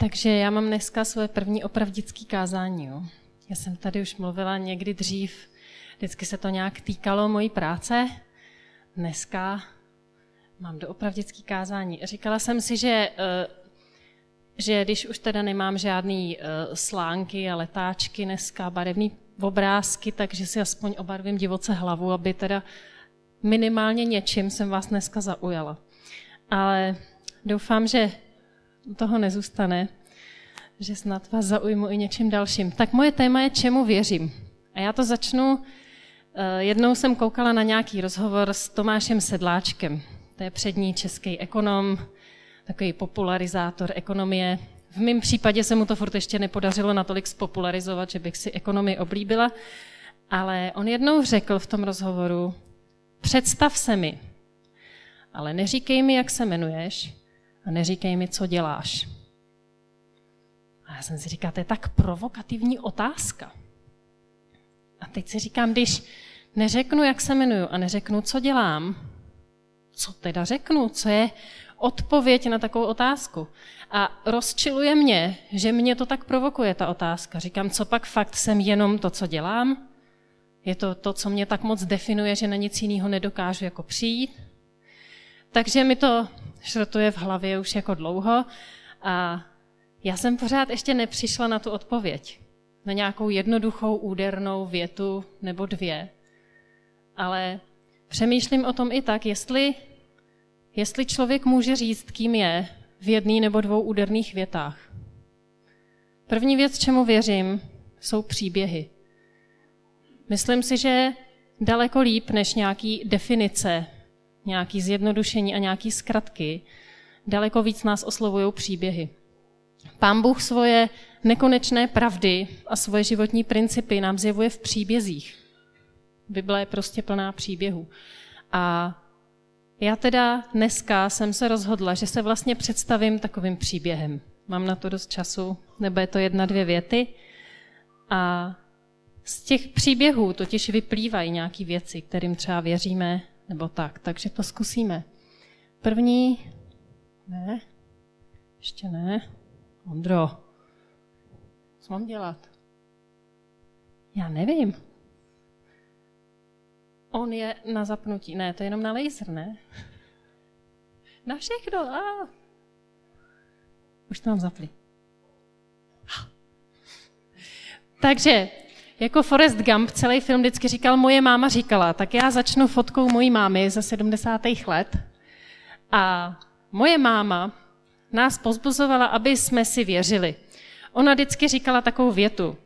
Takže já mám dneska svoje první opravdické kázání. Jo. Já jsem tady už mluvila někdy dřív, vždycky se to nějak týkalo mojí práce. Dneska mám do opravdické kázání. Říkala jsem si, že, eh, že když už teda nemám žádný eh, slánky a letáčky dneska, barevný obrázky, takže si aspoň obarvím divoce hlavu, aby teda minimálně něčím jsem vás dneska zaujala. Ale doufám, že toho nezůstane, že snad vás zaujmu i něčím dalším. Tak moje téma je, čemu věřím. A já to začnu, eh, jednou jsem koukala na nějaký rozhovor s Tomášem Sedláčkem. To je přední český ekonom, takový popularizátor ekonomie. V mém případě se mu to furt ještě nepodařilo natolik spopularizovat, že bych si ekonomii oblíbila, ale on jednou řekl v tom rozhovoru, představ se mi, ale neříkej mi, jak se jmenuješ, a neříkej mi, co děláš. A já jsem si říkal, to je tak provokativní otázka. A teď si říkám, když neřeknu, jak se jmenuju a neřeknu, co dělám, co teda řeknu, co je odpověď na takovou otázku. A rozčiluje mě, že mě to tak provokuje, ta otázka. Říkám, co pak fakt jsem jenom to, co dělám? Je to to, co mě tak moc definuje, že na nic jiného nedokážu jako přijít? Takže mi to šrotuje v hlavě už jako dlouho a já jsem pořád ještě nepřišla na tu odpověď. Na nějakou jednoduchou údernou větu nebo dvě. Ale přemýšlím o tom i tak, jestli, jestli člověk může říct, kým je v jedné nebo dvou úderných větách. První věc, čemu věřím, jsou příběhy. Myslím si, že daleko líp než nějaký definice nějaký zjednodušení a nějaký zkratky, daleko víc nás oslovují příběhy. Pán Bůh svoje nekonečné pravdy a svoje životní principy nám zjevuje v příbězích. Bible je prostě plná příběhů. A já teda dneska jsem se rozhodla, že se vlastně představím takovým příběhem. Mám na to dost času, nebo je to jedna, dvě věty. A z těch příběhů totiž vyplývají nějaké věci, kterým třeba věříme, nebo tak. Takže to zkusíme. První, ne, ještě ne. Ondro, co mám dělat? Já nevím. On je na zapnutí. Ne, to je jenom na laser, ne? Na všechno. A. Už to mám zapli. Takže jako Forrest Gump celý film vždycky říkal, moje máma říkala, tak já začnu fotkou mojí mámy ze 70. let. A moje máma nás pozbuzovala, aby jsme si věřili. Ona vždycky říkala takovou větu.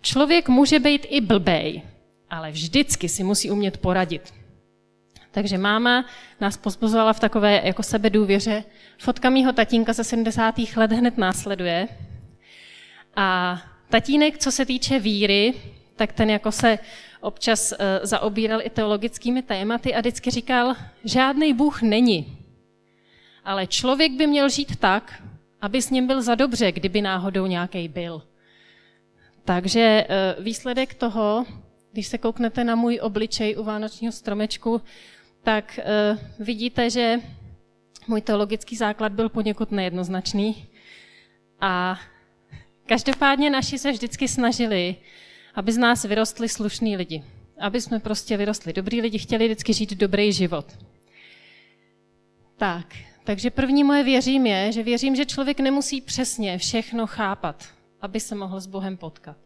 Člověk může být i blbej, ale vždycky si musí umět poradit. Takže máma nás pozbuzovala v takové jako sebedůvěře. Fotka mýho tatínka ze 70. let hned následuje. A tatínek, co se týče víry, tak ten jako se občas uh, zaobíral i teologickými tématy a vždycky říkal, žádný Bůh není. Ale člověk by měl žít tak, aby s ním byl za dobře, kdyby náhodou nějaký byl. Takže uh, výsledek toho, když se kouknete na můj obličej u vánočního stromečku, tak uh, vidíte, že můj teologický základ byl poněkud nejednoznačný. A každopádně naši se vždycky snažili aby z nás vyrostli slušní lidi. Aby jsme prostě vyrostli dobrý lidi, chtěli vždycky žít dobrý život. Tak, takže první moje věřím je, že věřím, že člověk nemusí přesně všechno chápat, aby se mohl s Bohem potkat.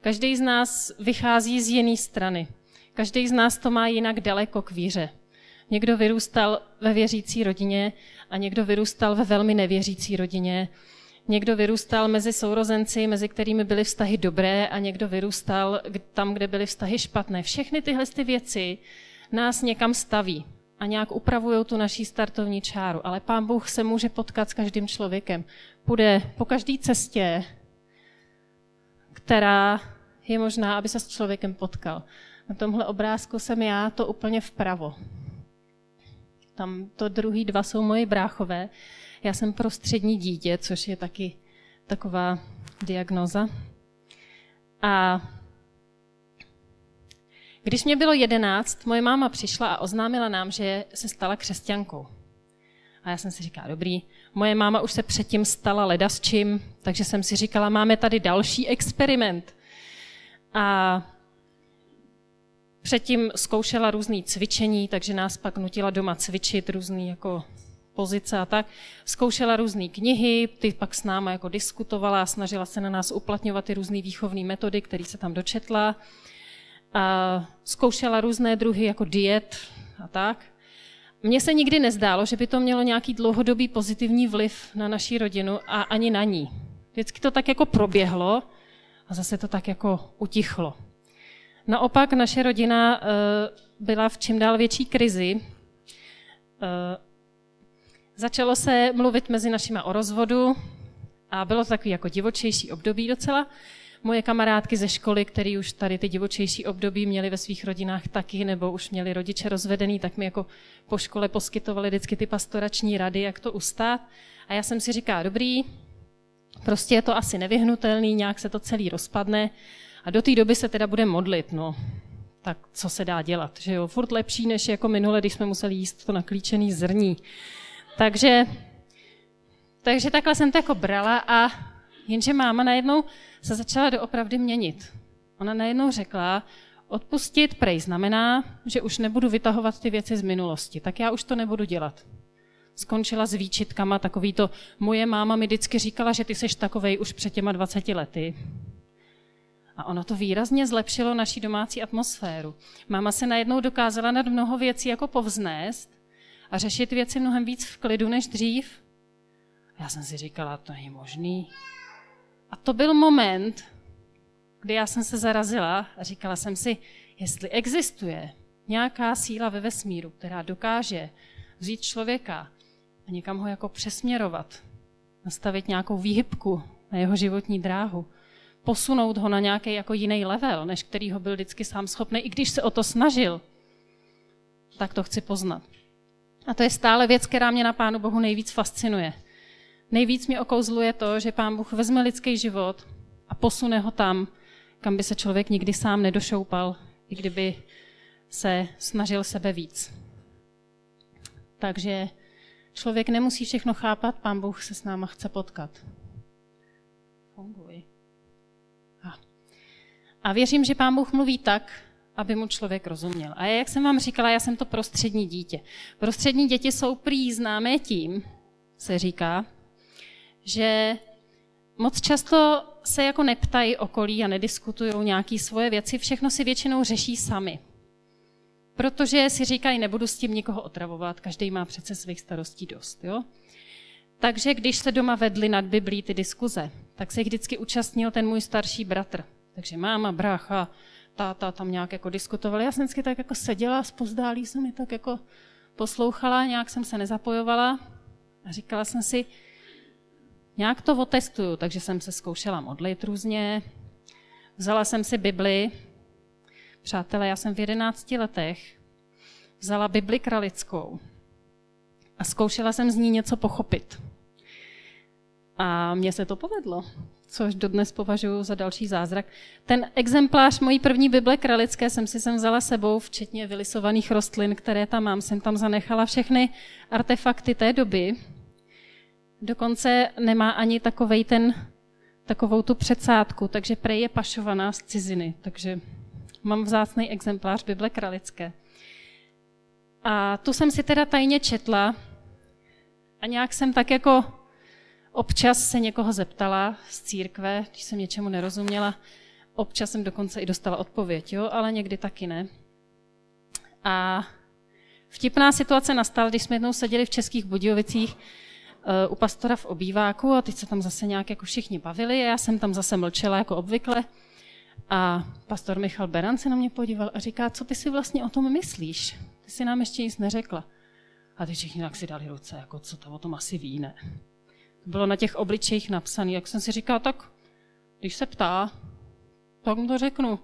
Každý z nás vychází z jiné strany. Každý z nás to má jinak daleko k víře. Někdo vyrůstal ve věřící rodině a někdo vyrůstal ve velmi nevěřící rodině Někdo vyrůstal mezi sourozenci, mezi kterými byly vztahy dobré a někdo vyrůstal tam, kde byly vztahy špatné. Všechny tyhle ty věci nás někam staví a nějak upravují tu naší startovní čáru. Ale pán Bůh se může potkat s každým člověkem. Půjde po každé cestě, která je možná, aby se s člověkem potkal. Na tomhle obrázku jsem já, to úplně vpravo. Tam to druhý dva jsou moji bráchové. Já jsem prostřední dítě, což je taky taková diagnoza. A když mě bylo jedenáct, moje máma přišla a oznámila nám, že se stala křesťankou. A já jsem si říkala, dobrý, moje máma už se předtím stala leda s čím, takže jsem si říkala, máme tady další experiment. A předtím zkoušela různé cvičení, takže nás pak nutila doma cvičit různý jako pozice a tak. Zkoušela různé knihy, ty pak s náma jako diskutovala snažila se na nás uplatňovat ty různé výchovné metody, které se tam dočetla. A zkoušela různé druhy jako diet a tak. Mně se nikdy nezdálo, že by to mělo nějaký dlouhodobý pozitivní vliv na naši rodinu a ani na ní. Vždycky to tak jako proběhlo a zase to tak jako utichlo. Naopak naše rodina uh, byla v čím dál větší krizi. Začalo se mluvit mezi našima o rozvodu a bylo to takový jako divočejší období docela. Moje kamarádky ze školy, které už tady ty divočejší období měly ve svých rodinách taky, nebo už měli rodiče rozvedený, tak mi jako po škole poskytovali vždycky ty pastorační rady, jak to ustát. A já jsem si říká, dobrý, prostě je to asi nevyhnutelný, nějak se to celý rozpadne a do té doby se teda bude modlit, no. Tak co se dá dělat, že jo? Furt lepší, než jako minule, když jsme museli jíst to naklíčený zrní. Takže, takže takhle jsem to jako brala a jenže máma najednou se začala doopravdy měnit. Ona najednou řekla, odpustit prej znamená, že už nebudu vytahovat ty věci z minulosti, tak já už to nebudu dělat. Skončila s výčitkama takový to, moje máma mi vždycky říkala, že ty seš takovej už před těma 20 lety. A ono to výrazně zlepšilo naší domácí atmosféru. Máma se najednou dokázala nad mnoho věcí jako povznést a řešit věci mnohem víc v klidu než dřív. Já jsem si říkala, to je možný. A to byl moment, kdy já jsem se zarazila a říkala jsem si, jestli existuje nějaká síla ve vesmíru, která dokáže vzít člověka a někam ho jako přesměrovat, nastavit nějakou výhybku na jeho životní dráhu, posunout ho na nějaký jako jiný level, než který ho byl vždycky sám schopný, i když se o to snažil, tak to chci poznat. A to je stále věc, která mě na Pánu Bohu nejvíc fascinuje. Nejvíc mě okouzluje to, že Pán Bůh vezme lidský život a posune ho tam, kam by se člověk nikdy sám nedošoupal, i kdyby se snažil sebe víc. Takže člověk nemusí všechno chápat, Pán Bůh se s náma chce potkat. Funguji. A. věřím, že Pán Bůh mluví tak, aby mu člověk rozuměl. A jak jsem vám říkala, já jsem to prostřední dítě. Prostřední děti jsou prý známé tím, se říká, že moc často se jako neptají okolí a nediskutují nějaké svoje věci, všechno si většinou řeší sami. Protože si říkají, nebudu s tím nikoho otravovat, každý má přece svých starostí dost. Jo? Takže když se doma vedly nad Biblí ty diskuze, tak se jich vždycky účastnil ten můj starší bratr. Takže máma, brácha, táta tam nějak jako diskutovali. Já jsem vždycky tak jako seděla, spozdálí jsem mi tak jako poslouchala, nějak jsem se nezapojovala. A říkala jsem si, nějak to otestuju, takže jsem se zkoušela modlit různě, vzala jsem si Bibli, přátelé, já jsem v jedenácti letech vzala Bibli kralickou a zkoušela jsem z ní něco pochopit. A mně se to povedlo což dodnes považuji za další zázrak. Ten exemplář mojí první Bible kralické jsem si sem vzala sebou, včetně vylisovaných rostlin, které tam mám. Jsem tam zanechala všechny artefakty té doby. Dokonce nemá ani takovej ten, takovou tu předsádku, takže prej je pašovaná z ciziny. Takže mám vzácný exemplář Bible kralické. A tu jsem si teda tajně četla a nějak jsem tak jako Občas se někoho zeptala z církve, když jsem něčemu nerozuměla. Občas jsem dokonce i dostala odpověď, jo, ale někdy taky ne. A vtipná situace nastala, když jsme jednou seděli v Českých Budějovicích uh, u pastora v obýváku a teď se tam zase nějak jako všichni bavili a já jsem tam zase mlčela jako obvykle. A pastor Michal Beran se na mě podíval a říká, co ty si vlastně o tom myslíš? Ty si nám ještě nic neřekla. A ty všichni tak si dali ruce, jako co to o tom asi ví, ne? Bylo na těch obličejích napsané. Jak jsem si říkala, tak když se ptá, tak mu to řeknu.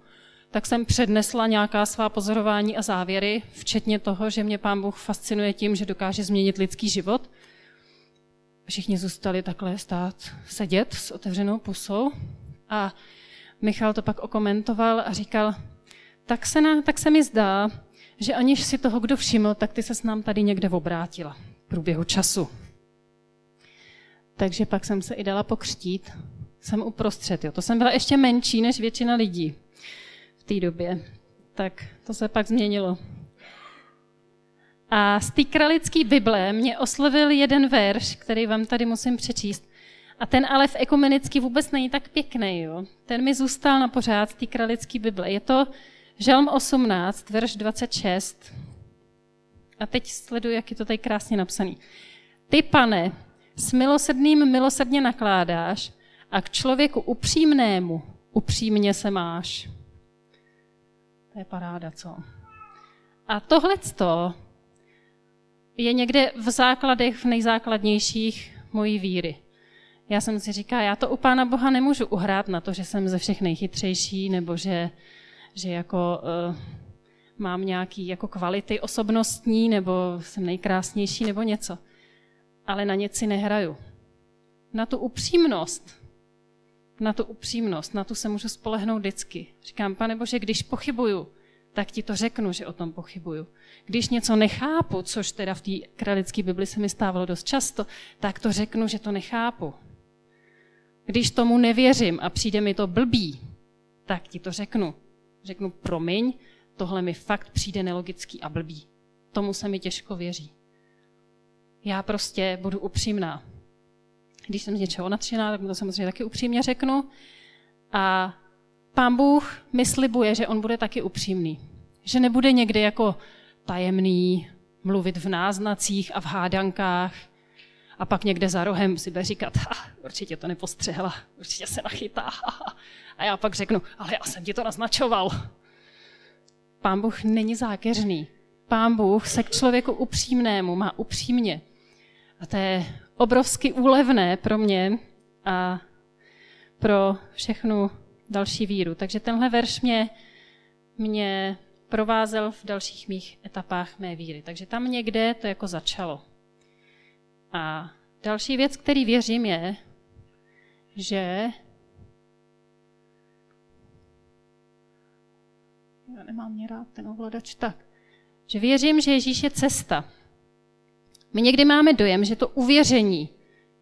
Tak jsem přednesla nějaká svá pozorování a závěry, včetně toho, že mě pán Bůh fascinuje tím, že dokáže změnit lidský život. Všichni zůstali takhle stát, sedět s otevřenou pusou. A Michal to pak okomentoval a říkal, tak se, na, tak se mi zdá, že aniž si toho kdo všiml, tak ty se s nám tady někde obrátila. průběhu času. Takže pak jsem se i dala pokřtít. Jsem uprostřed. Jo. To jsem byla ještě menší než většina lidí v té době. Tak to se pak změnilo. A z té kralické Bible mě oslovil jeden verš, který vám tady musím přečíst. A ten ale v ekumenicky vůbec není tak pěkný. Jo? Ten mi zůstal na pořád z té kralické Bible. Je to Žalm 18, verš 26. A teď sleduji, jak je to tady krásně napsaný. Ty, pane, s milosrdným milosrdně nakládáš a k člověku upřímnému upřímně se máš. To je paráda, co? A tohle je někde v základech, v nejzákladnějších mojí víry. Já jsem si říkala, já to u Pána Boha nemůžu uhrát na to, že jsem ze všech nejchytřejší, nebo že, že jako uh, mám nějaký jako kvality osobnostní, nebo jsem nejkrásnější, nebo něco. Ale na něco nehraju. Na tu upřímnost, na tu upřímnost, na tu se můžu spolehnout vždycky. Říkám, pane Bože, když pochybuju, tak ti to řeknu, že o tom pochybuju. Když něco nechápu, což teda v té kralické Bibli se mi stávalo dost často, tak to řeknu, že to nechápu. Když tomu nevěřím a přijde mi to blbý, tak ti to řeknu. Řeknu, promiň, tohle mi fakt přijde nelogický a blbý. Tomu se mi těžko věří. Já prostě budu upřímná. Když jsem z něčeho natřená, tak mu to samozřejmě taky upřímně řeknu. A pán Bůh mi slibuje, že on bude taky upřímný. Že nebude někde jako tajemný, mluvit v náznacích a v hádankách a pak někde za rohem si bude říkat, ha, určitě to nepostřehla, určitě se nachytá. A já pak řeknu, ale já jsem ti to naznačoval. Pán Bůh není zákeřný. Pán Bůh se k člověku upřímnému má upřímně. A to je obrovsky úlevné pro mě a pro všechnu další víru. Takže tenhle verš mě, mě provázel v dalších mých etapách mé víry. Takže tam někde to jako začalo. A další věc, který věřím, je, že já nemám mě rád ten ovladač tak, že věřím, že Ježíš je cesta. My někdy máme dojem, že to uvěření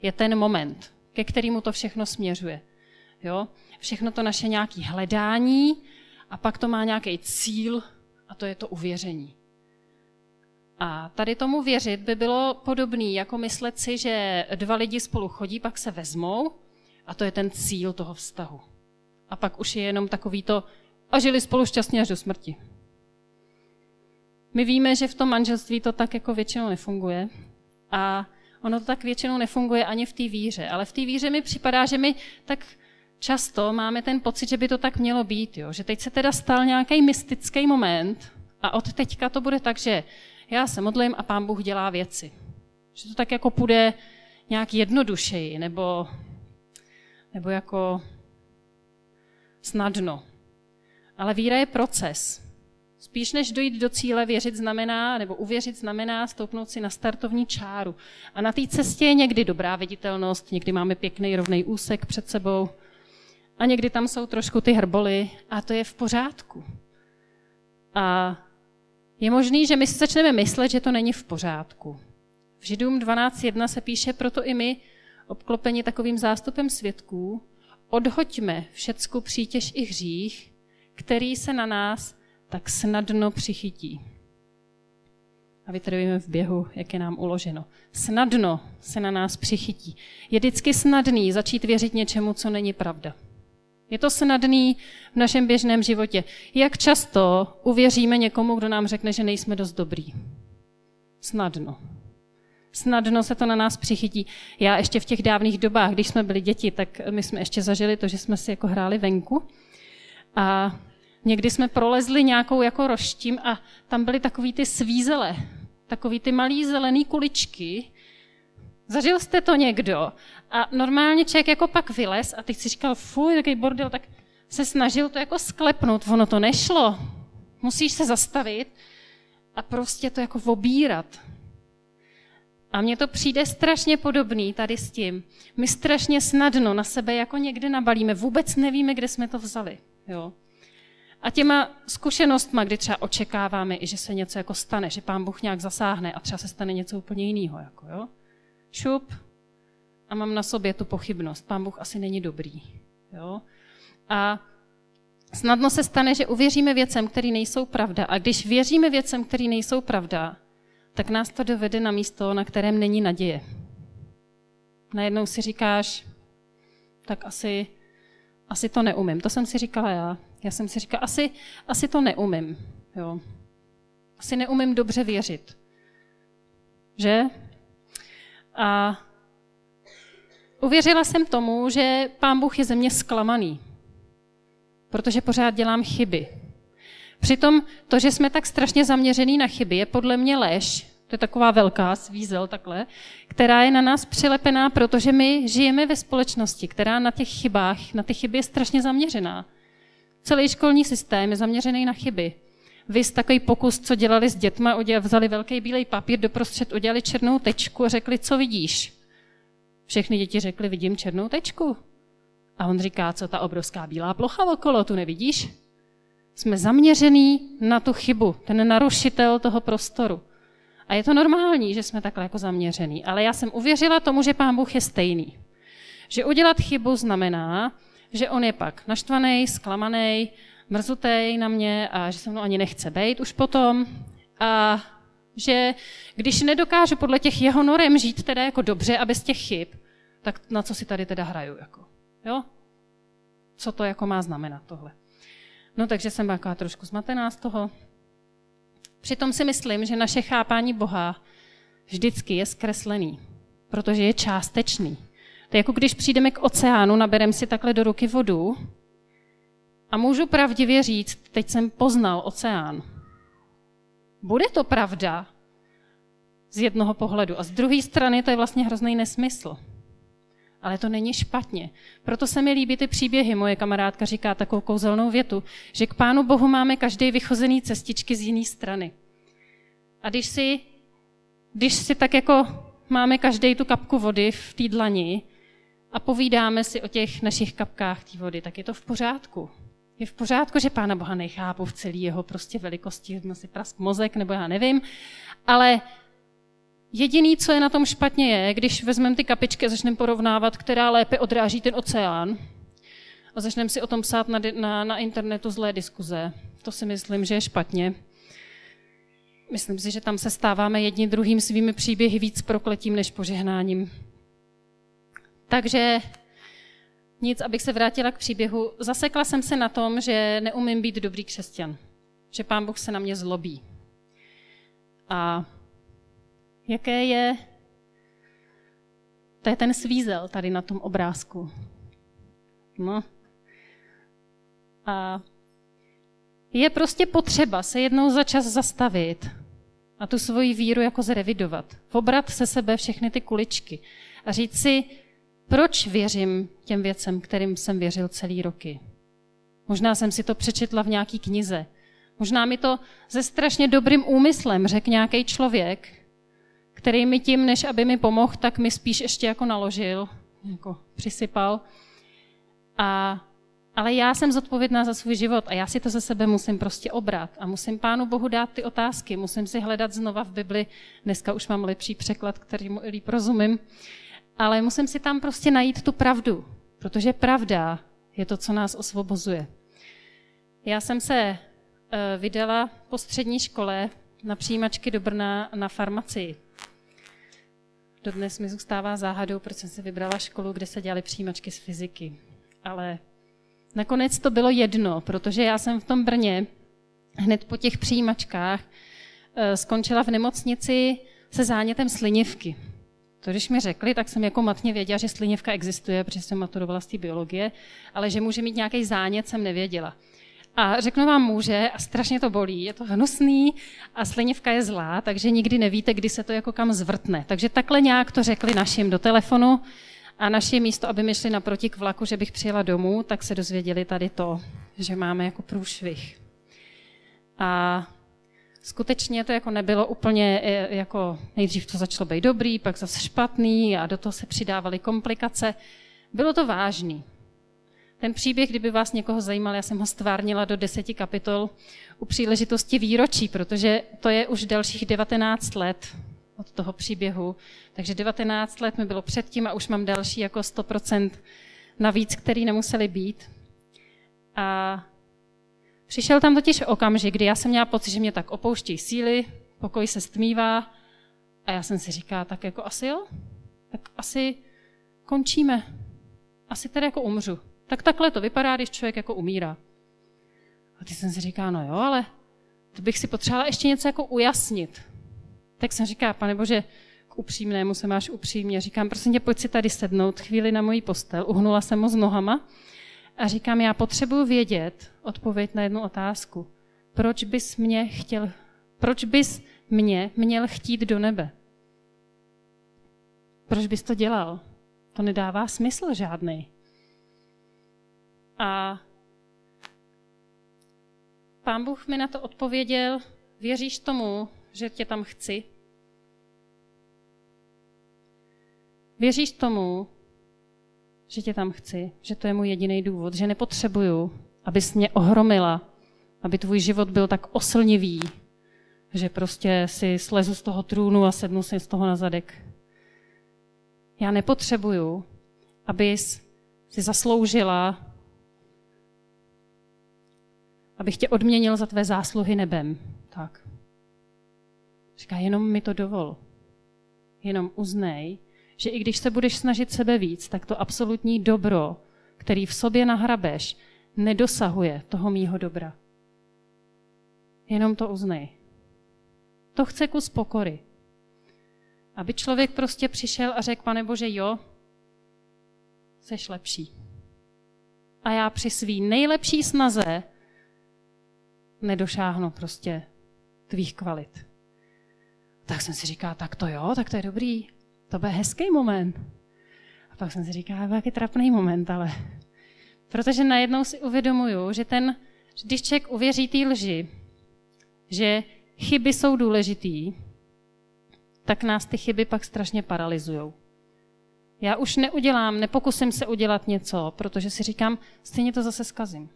je ten moment, ke kterému to všechno směřuje. Jo? Všechno to naše nějaké hledání a pak to má nějaký cíl a to je to uvěření. A tady tomu věřit by bylo podobné, jako myslet si, že dva lidi spolu chodí, pak se vezmou a to je ten cíl toho vztahu. A pak už je jenom takový to, a žili spolu šťastně až do smrti. My víme, že v tom manželství to tak jako většinou nefunguje. A ono to tak většinou nefunguje ani v té víře. Ale v té víře mi připadá, že my tak často máme ten pocit, že by to tak mělo být. Jo? Že teď se teda stal nějaký mystický moment a od teďka to bude tak, že já se modlím a pán Bůh dělá věci. Že to tak jako půjde nějak jednodušeji, nebo, nebo jako snadno. Ale víra je proces. Spíš než dojít do cíle, věřit znamená, nebo uvěřit znamená stoupnout si na startovní čáru. A na té cestě je někdy dobrá viditelnost, někdy máme pěkný rovný úsek před sebou a někdy tam jsou trošku ty hrboly a to je v pořádku. A je možný, že my si začneme myslet, že to není v pořádku. V Židům 12.1 se píše, proto i my, obklopeni takovým zástupem svědků, odhoďme všecku přítěž i hřích, který se na nás tak snadno přichytí. A vytrvíme v běhu, jak je nám uloženo. Snadno se na nás přichytí. Je vždycky snadný začít věřit něčemu, co není pravda. Je to snadný v našem běžném životě. Jak často uvěříme někomu, kdo nám řekne, že nejsme dost dobrý? Snadno. Snadno se to na nás přichytí. Já ještě v těch dávných dobách, když jsme byli děti, tak my jsme ještě zažili to, že jsme si jako hráli venku. A někdy jsme prolezli nějakou jako roštím a tam byly takový ty svízele, takový ty malý zelený kuličky. Zažil jste to někdo? A normálně člověk jako pak vylez a teď si říkal, fuj, takový bordel, tak se snažil to jako sklepnout, ono to nešlo. Musíš se zastavit a prostě to jako obírat. A mně to přijde strašně podobný tady s tím. My strašně snadno na sebe jako někde nabalíme, vůbec nevíme, kde jsme to vzali. Jo? A těma zkušenostma, kdy třeba očekáváme, že se něco jako stane, že pán Bůh nějak zasáhne a třeba se stane něco úplně jiného. Jako, jo? Šup a mám na sobě tu pochybnost. Pán Bůh asi není dobrý. Jo? A snadno se stane, že uvěříme věcem, které nejsou pravda. A když věříme věcem, které nejsou pravda, tak nás to dovede na místo, na kterém není naděje. Najednou si říkáš, tak asi, asi to neumím. To jsem si říkala já. Já jsem si říkala, asi, asi to neumím. Jo. Asi neumím dobře věřit. Že? A uvěřila jsem tomu, že pán Bůh je ze mě zklamaný. Protože pořád dělám chyby. Přitom to, že jsme tak strašně zaměřený na chyby, je podle mě lež. To je taková velká svízel takhle, která je na nás přilepená, protože my žijeme ve společnosti, která na těch chybách, na ty chyby je strašně zaměřená. Celý školní systém je zaměřený na chyby. Vy takový pokus, co dělali s dětma, vzali velký bílej papír, doprostřed udělali černou tečku a řekli, co vidíš. Všechny děti řekly, vidím černou tečku. A on říká, co ta obrovská bílá plocha okolo, tu nevidíš? Jsme zaměřený na tu chybu, ten narušitel toho prostoru. A je to normální, že jsme takhle jako zaměřený. Ale já jsem uvěřila tomu, že pán Bůh je stejný. Že udělat chybu znamená, že on je pak naštvaný, zklamaný, mrzutej na mě a že se mnou ani nechce být už potom. A že když nedokážu podle těch jeho norem žít teda jako dobře a bez těch chyb, tak na co si tady teda hraju? Jako? Jo? Co to jako má znamenat tohle? No takže jsem taková trošku zmatená z toho. Přitom si myslím, že naše chápání Boha vždycky je zkreslený, protože je částečný. To je jako když přijdeme k oceánu, nabereme si takhle do ruky vodu a můžu pravdivě říct, teď jsem poznal oceán. Bude to pravda z jednoho pohledu. A z druhé strany to je vlastně hrozný nesmysl. Ale to není špatně. Proto se mi líbí ty příběhy. Moje kamarádka říká takovou kouzelnou větu, že k Pánu Bohu máme každý vychozený cestičky z jiné strany. A když si, když si tak jako máme každý tu kapku vody v té dlani a povídáme si o těch našich kapkách té vody, tak je to v pořádku. Je v pořádku, že Pána Boha nechápu v celé jeho prostě velikosti, si prask mozek, nebo já nevím, ale Jediný, co je na tom špatně, je, když vezmeme ty kapičky a začneme porovnávat, která lépe odráží ten oceán a začneme si o tom psát na, na, na internetu zlé diskuze. To si myslím, že je špatně. Myslím si, že tam se stáváme jedni druhým svými příběhy víc prokletím než požehnáním. Takže nic, abych se vrátila k příběhu. Zasekla jsem se na tom, že neumím být dobrý křesťan. Že pán Bůh se na mě zlobí. A jaké je, to je ten svízel tady na tom obrázku. No. A je prostě potřeba se jednou za čas zastavit a tu svoji víru jako zrevidovat. Vobrat se sebe všechny ty kuličky a říct si, proč věřím těm věcem, kterým jsem věřil celý roky. Možná jsem si to přečetla v nějaký knize. Možná mi to ze strašně dobrým úmyslem řekl nějaký člověk, který mi tím, než aby mi pomohl, tak mi spíš ještě jako naložil, jako přisypal. A, ale já jsem zodpovědná za svůj život a já si to ze sebe musím prostě obrat a musím Pánu Bohu dát ty otázky, musím si hledat znova v Bibli. Dneska už mám lepší překlad, který mu líp rozumím. Ale musím si tam prostě najít tu pravdu, protože pravda je to, co nás osvobozuje. Já jsem se eh, vydala po střední škole na přijímačky do Brna na farmacii. Dodnes mi zůstává záhadou, proč jsem si vybrala školu, kde se dělaly přijímačky z fyziky. Ale nakonec to bylo jedno, protože já jsem v tom Brně hned po těch přijímačkách eh, skončila v nemocnici se zánětem slinivky. To, když mi řekli, tak jsem jako matně věděla, že slinivka existuje, protože jsem maturovala z té biologie, ale že může mít nějaký zánět, jsem nevěděla. A řeknu vám může a strašně to bolí, je to hnusný a slinivka je zlá, takže nikdy nevíte, kdy se to jako kam zvrtne. Takže takhle nějak to řekli našim do telefonu a naše místo, aby mi šli naproti k vlaku, že bych přijela domů, tak se dozvěděli tady to, že máme jako průšvih. A skutečně to jako nebylo úplně, e, jako nejdřív to začalo být dobrý, pak zase špatný a do toho se přidávaly komplikace. Bylo to vážný. Ten příběh, kdyby vás někoho zajímal, já jsem ho stvárnila do deseti kapitol u příležitosti výročí, protože to je už dalších 19 let od toho příběhu. Takže 19 let mi bylo předtím a už mám další jako 100% navíc, který nemuseli být. A přišel tam totiž okamžik, kdy já jsem měla pocit, že mě tak opouští síly, pokoj se stmívá a já jsem si říkala, tak jako asi jo, tak asi končíme. Asi tedy jako umřu. Tak takhle to vypadá, když člověk jako umírá. A ty jsem si říká, no jo, ale to bych si potřebovala ještě něco jako ujasnit. Tak jsem říká, pane Bože, k upřímnému se máš upřímně. Říkám, prosím tě, pojď si tady sednout chvíli na mojí postel. Uhnula jsem mu s nohama a říkám, já potřebuji vědět odpověď na jednu otázku. Proč bys mě chtěl, proč bys mě měl chtít do nebe? Proč bys to dělal? To nedává smysl žádný. A pán Bůh mi na to odpověděl, věříš tomu, že tě tam chci? Věříš tomu, že tě tam chci, že to je můj jediný důvod, že nepotřebuju, abys mě ohromila, aby tvůj život byl tak oslnivý, že prostě si slezu z toho trůnu a sednu si z toho na zadek. Já nepotřebuju, abys si zasloužila, abych tě odměnil za tvé zásluhy nebem. Tak. Říká, jenom mi to dovol. Jenom uznej, že i když se budeš snažit sebe víc, tak to absolutní dobro, který v sobě nahrabeš, nedosahuje toho mýho dobra. Jenom to uznej. To chce kus pokory. Aby člověk prostě přišel a řekl, pane Bože, jo, seš lepší. A já při svý nejlepší snaze nedošáhnu prostě tvých kvalit. Tak jsem si říkala, tak to jo, tak to je dobrý. To bude hezký moment. A pak jsem si říkala, jaký trapný moment, ale... Protože najednou si uvědomuju, že ten, když člověk uvěří té lži, že chyby jsou důležitý, tak nás ty chyby pak strašně paralyzují. Já už neudělám, nepokusím se udělat něco, protože si říkám, stejně to zase zkazím.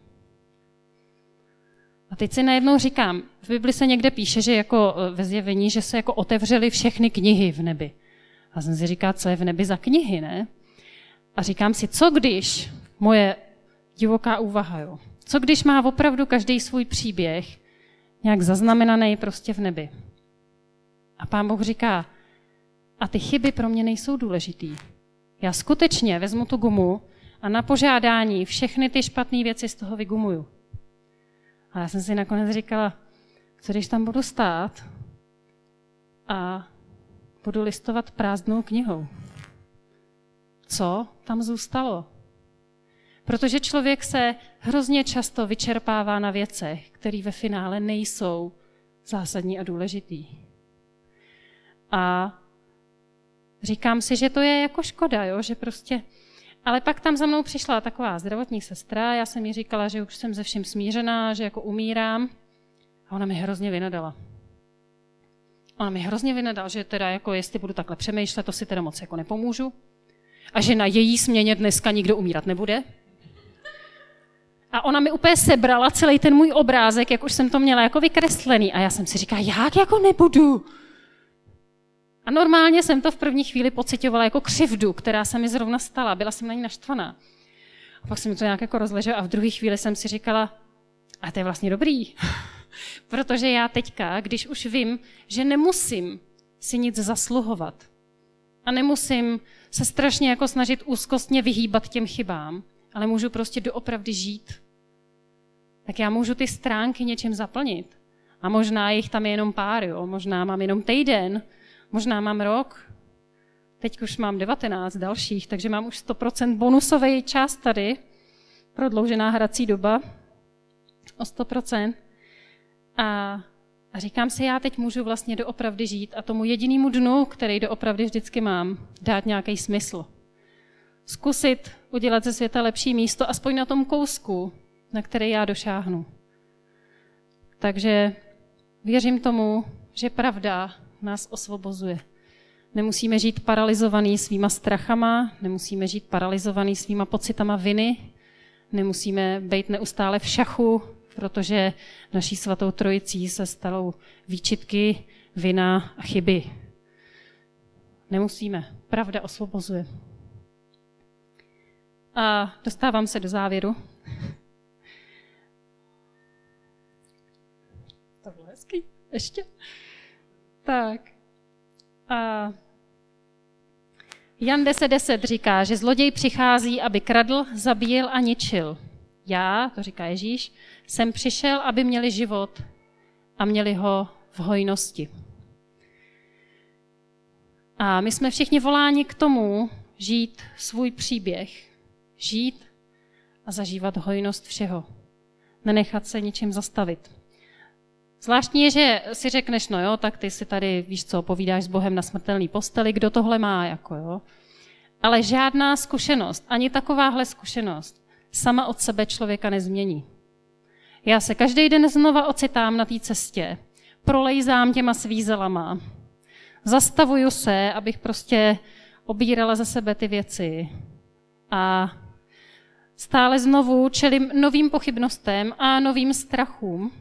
A teď si najednou říkám, v Bibli se někde píše, že jako e, ve zjevení, že se jako otevřely všechny knihy v nebi. A jsem si říká, co je v nebi za knihy, ne? A říkám si, co když moje divoká úvaha, jo? Co když má opravdu každý svůj příběh nějak zaznamenaný prostě v nebi? A pán Bůh říká, a ty chyby pro mě nejsou důležitý. Já skutečně vezmu tu gumu a na požádání všechny ty špatné věci z toho vygumuju. A já jsem si nakonec říkala, co když tam budu stát a budu listovat prázdnou knihou. Co tam zůstalo? Protože člověk se hrozně často vyčerpává na věcech, které ve finále nejsou zásadní a důležitý. A říkám si, že to je jako škoda, jo? že prostě... Ale pak tam za mnou přišla taková zdravotní sestra, já jsem jí říkala, že už jsem ze vším smířená, že jako umírám. A ona mi hrozně vynadala. Ona mi hrozně vynadala, že teda jako jestli budu takhle přemýšlet, to si teda moc jako nepomůžu. A že na její směně dneska nikdo umírat nebude. A ona mi úplně sebrala celý ten můj obrázek, jak už jsem to měla jako vykreslený. A já jsem si říkala, jak jako nebudu? A normálně jsem to v první chvíli pocitovala jako křivdu, která se mi zrovna stala. Byla jsem na ní naštvaná. A pak jsem to nějak jako rozležela a v druhé chvíli jsem si říkala, a to je vlastně dobrý. Protože já teďka, když už vím, že nemusím si nic zasluhovat a nemusím se strašně jako snažit úzkostně vyhýbat těm chybám, ale můžu prostě doopravdy žít, tak já můžu ty stránky něčím zaplnit. A možná jich tam je jenom pár, jo? možná mám jenom týden, možná mám rok, teď už mám 19 dalších, takže mám už 100% bonusový čas tady, prodloužená hrací doba o 100%. A, a říkám si, já teď můžu vlastně doopravdy žít a tomu jedinému dnu, který doopravdy vždycky mám, dát nějaký smysl. Zkusit udělat ze světa lepší místo, aspoň na tom kousku, na který já došáhnu. Takže věřím tomu, že pravda nás osvobozuje. Nemusíme žít paralizovaný svýma strachama, nemusíme žít paralizovaný svýma pocitama viny, nemusíme být neustále v šachu, protože naší svatou trojicí se stalou výčitky, vina a chyby. Nemusíme. Pravda osvobozuje. A dostávám se do závěru. To bylo hezký. Ještě. Tak. A Jan 10.10 říká, že zloděj přichází, aby kradl, zabíjel a ničil. Já, to říká Ježíš, jsem přišel, aby měli život a měli ho v hojnosti. A my jsme všichni voláni k tomu žít svůj příběh, žít a zažívat hojnost všeho. Nenechat se ničím zastavit. Zvláštní je, že si řekneš, no jo, tak ty si tady, víš co, povídáš s Bohem na smrtelný posteli, kdo tohle má, jako jo. Ale žádná zkušenost, ani takováhle zkušenost, sama od sebe člověka nezmění. Já se každý den znova ocitám na té cestě, prolejzám těma svízelama, zastavuju se, abych prostě obírala ze sebe ty věci a stále znovu čelím novým pochybnostem a novým strachům.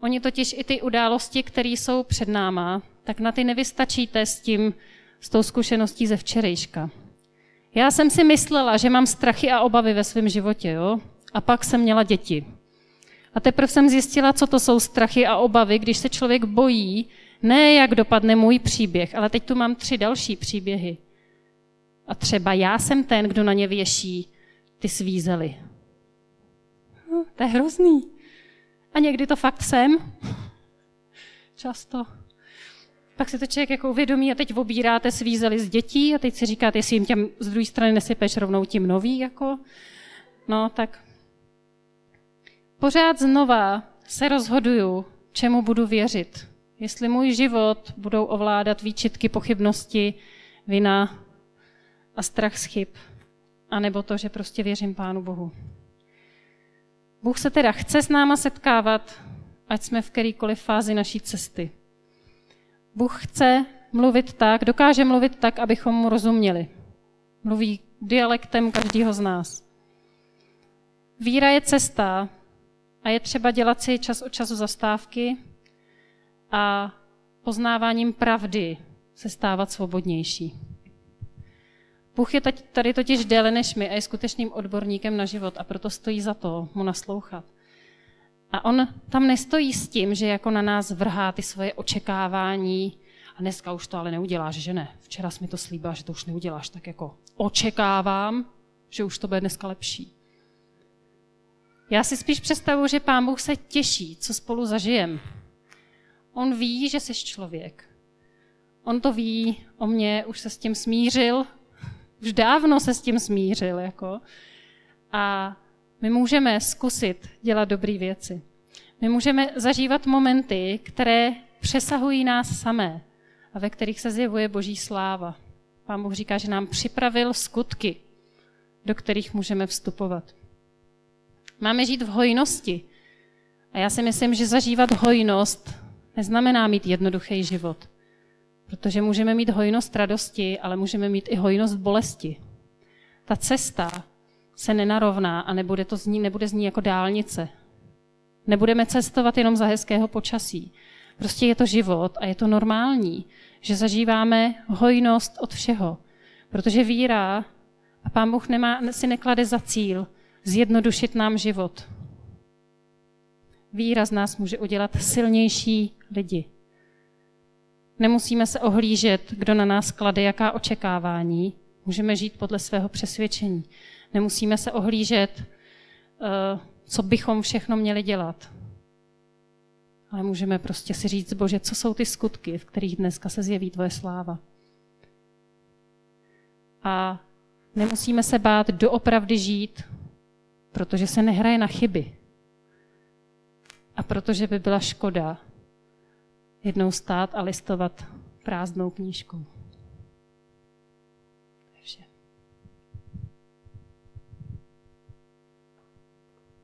Oni totiž i ty události, které jsou před náma, tak na ty nevystačíte s tím, s tou zkušeností ze včerejška. Já jsem si myslela, že mám strachy a obavy ve svém životě, jo? A pak jsem měla děti. A teprve jsem zjistila, co to jsou strachy a obavy, když se člověk bojí, ne jak dopadne můj příběh, ale teď tu mám tři další příběhy. A třeba já jsem ten, kdo na ně věší ty svízely. No, to je hrozný. A někdy to fakt jsem. Často. Pak se to člověk jako uvědomí a teď obíráte svízely z dětí a teď si říkáte, jestli jim těm z druhé strany nesypeš rovnou tím nový, jako. No, tak pořád znova se rozhoduju, čemu budu věřit. Jestli můj život budou ovládat výčitky, pochybnosti, vina a strach z chyb, anebo to, že prostě věřím Pánu Bohu. Bůh se teda chce s náma setkávat, ať jsme v kterýkoliv fázi naší cesty. Bůh chce mluvit tak, dokáže mluvit tak, abychom mu rozuměli. Mluví dialektem každého z nás. Víra je cesta a je třeba dělat si čas od času zastávky a poznáváním pravdy se stávat svobodnější. Bůh je tady totiž déle než my a je skutečným odborníkem na život a proto stojí za to mu naslouchat. A on tam nestojí s tím, že jako na nás vrhá ty svoje očekávání a dneska už to ale neuděláš, že ne. Včera jsi mi to slíbila, že to už neuděláš, tak jako očekávám, že už to bude dneska lepší. Já si spíš představuji, že pán Bůh se těší, co spolu zažijem. On ví, že jsi člověk. On to ví o mě, už se s tím smířil, už dávno se s tím smířil. Jako. A my můžeme zkusit dělat dobré věci. My můžeme zažívat momenty, které přesahují nás samé a ve kterých se zjevuje boží sláva. Pán Bůh říká, že nám připravil skutky, do kterých můžeme vstupovat. Máme žít v hojnosti. A já si myslím, že zažívat hojnost neznamená mít jednoduchý život. Protože můžeme mít hojnost radosti, ale můžeme mít i hojnost bolesti. Ta cesta se nenarovná a nebude, to zní, nebude zní jako dálnice. Nebudeme cestovat jenom za hezkého počasí. Prostě je to život a je to normální, že zažíváme hojnost od všeho. Protože víra a Pán Bůh nemá, si neklade za cíl zjednodušit nám život. Víra z nás může udělat silnější lidi. Nemusíme se ohlížet, kdo na nás klade jaká očekávání. Můžeme žít podle svého přesvědčení. Nemusíme se ohlížet, eh, co bychom všechno měli dělat. Ale můžeme prostě si říct, Bože, co jsou ty skutky, v kterých dneska se zjeví tvoje sláva. A nemusíme se bát doopravdy žít, protože se nehraje na chyby. A protože by byla škoda jednou stát a listovat prázdnou knížkou.